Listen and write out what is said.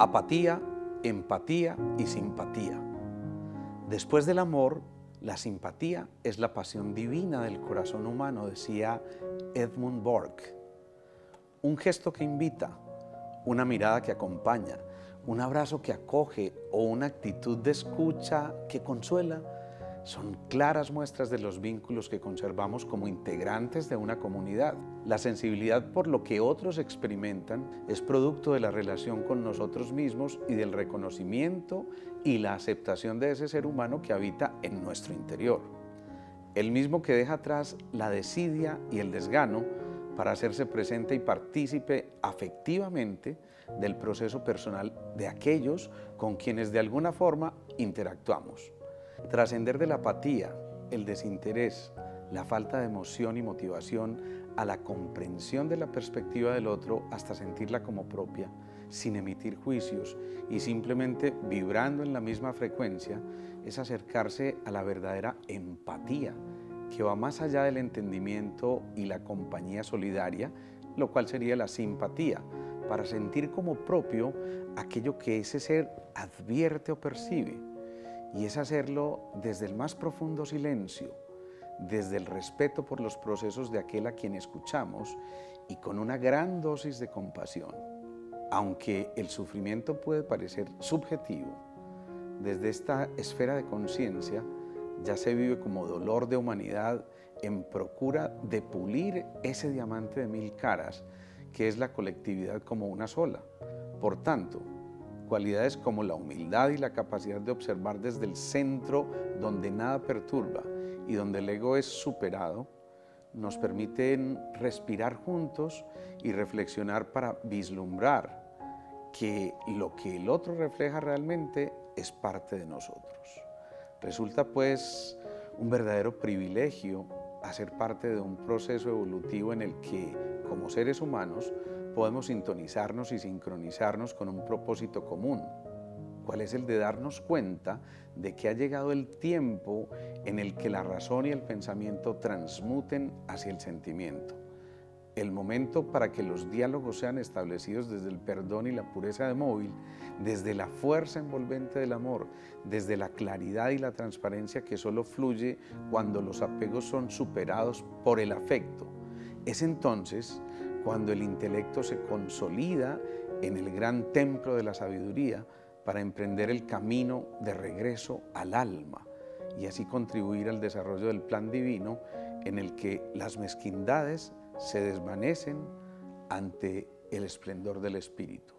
Apatía, empatía y simpatía. Después del amor, la simpatía es la pasión divina del corazón humano, decía Edmund Burke. Un gesto que invita, una mirada que acompaña, un abrazo que acoge o una actitud de escucha que consuela son claras muestras de los vínculos que conservamos como integrantes de una comunidad. La sensibilidad por lo que otros experimentan es producto de la relación con nosotros mismos y del reconocimiento y la aceptación de ese ser humano que habita en nuestro interior. El mismo que deja atrás la desidia y el desgano para hacerse presente y partícipe afectivamente del proceso personal de aquellos con quienes de alguna forma interactuamos. Trascender de la apatía, el desinterés, la falta de emoción y motivación a la comprensión de la perspectiva del otro hasta sentirla como propia, sin emitir juicios y simplemente vibrando en la misma frecuencia, es acercarse a la verdadera empatía, que va más allá del entendimiento y la compañía solidaria, lo cual sería la simpatía, para sentir como propio aquello que ese ser advierte o percibe y es hacerlo desde el más profundo silencio, desde el respeto por los procesos de aquel a quien escuchamos y con una gran dosis de compasión. Aunque el sufrimiento puede parecer subjetivo, desde esta esfera de conciencia ya se vive como dolor de humanidad en procura de pulir ese diamante de mil caras que es la colectividad como una sola. Por tanto, Cualidades como la humildad y la capacidad de observar desde el centro donde nada perturba y donde el ego es superado, nos permiten respirar juntos y reflexionar para vislumbrar que lo que el otro refleja realmente es parte de nosotros. Resulta pues un verdadero privilegio hacer parte de un proceso evolutivo en el que, como seres humanos, podemos sintonizarnos y sincronizarnos con un propósito común. ¿Cuál es el de darnos cuenta de que ha llegado el tiempo en el que la razón y el pensamiento transmuten hacia el sentimiento? El momento para que los diálogos sean establecidos desde el perdón y la pureza de móvil, desde la fuerza envolvente del amor, desde la claridad y la transparencia que solo fluye cuando los apegos son superados por el afecto. Es entonces cuando el intelecto se consolida en el gran templo de la sabiduría para emprender el camino de regreso al alma y así contribuir al desarrollo del plan divino en el que las mezquindades se desvanecen ante el esplendor del Espíritu.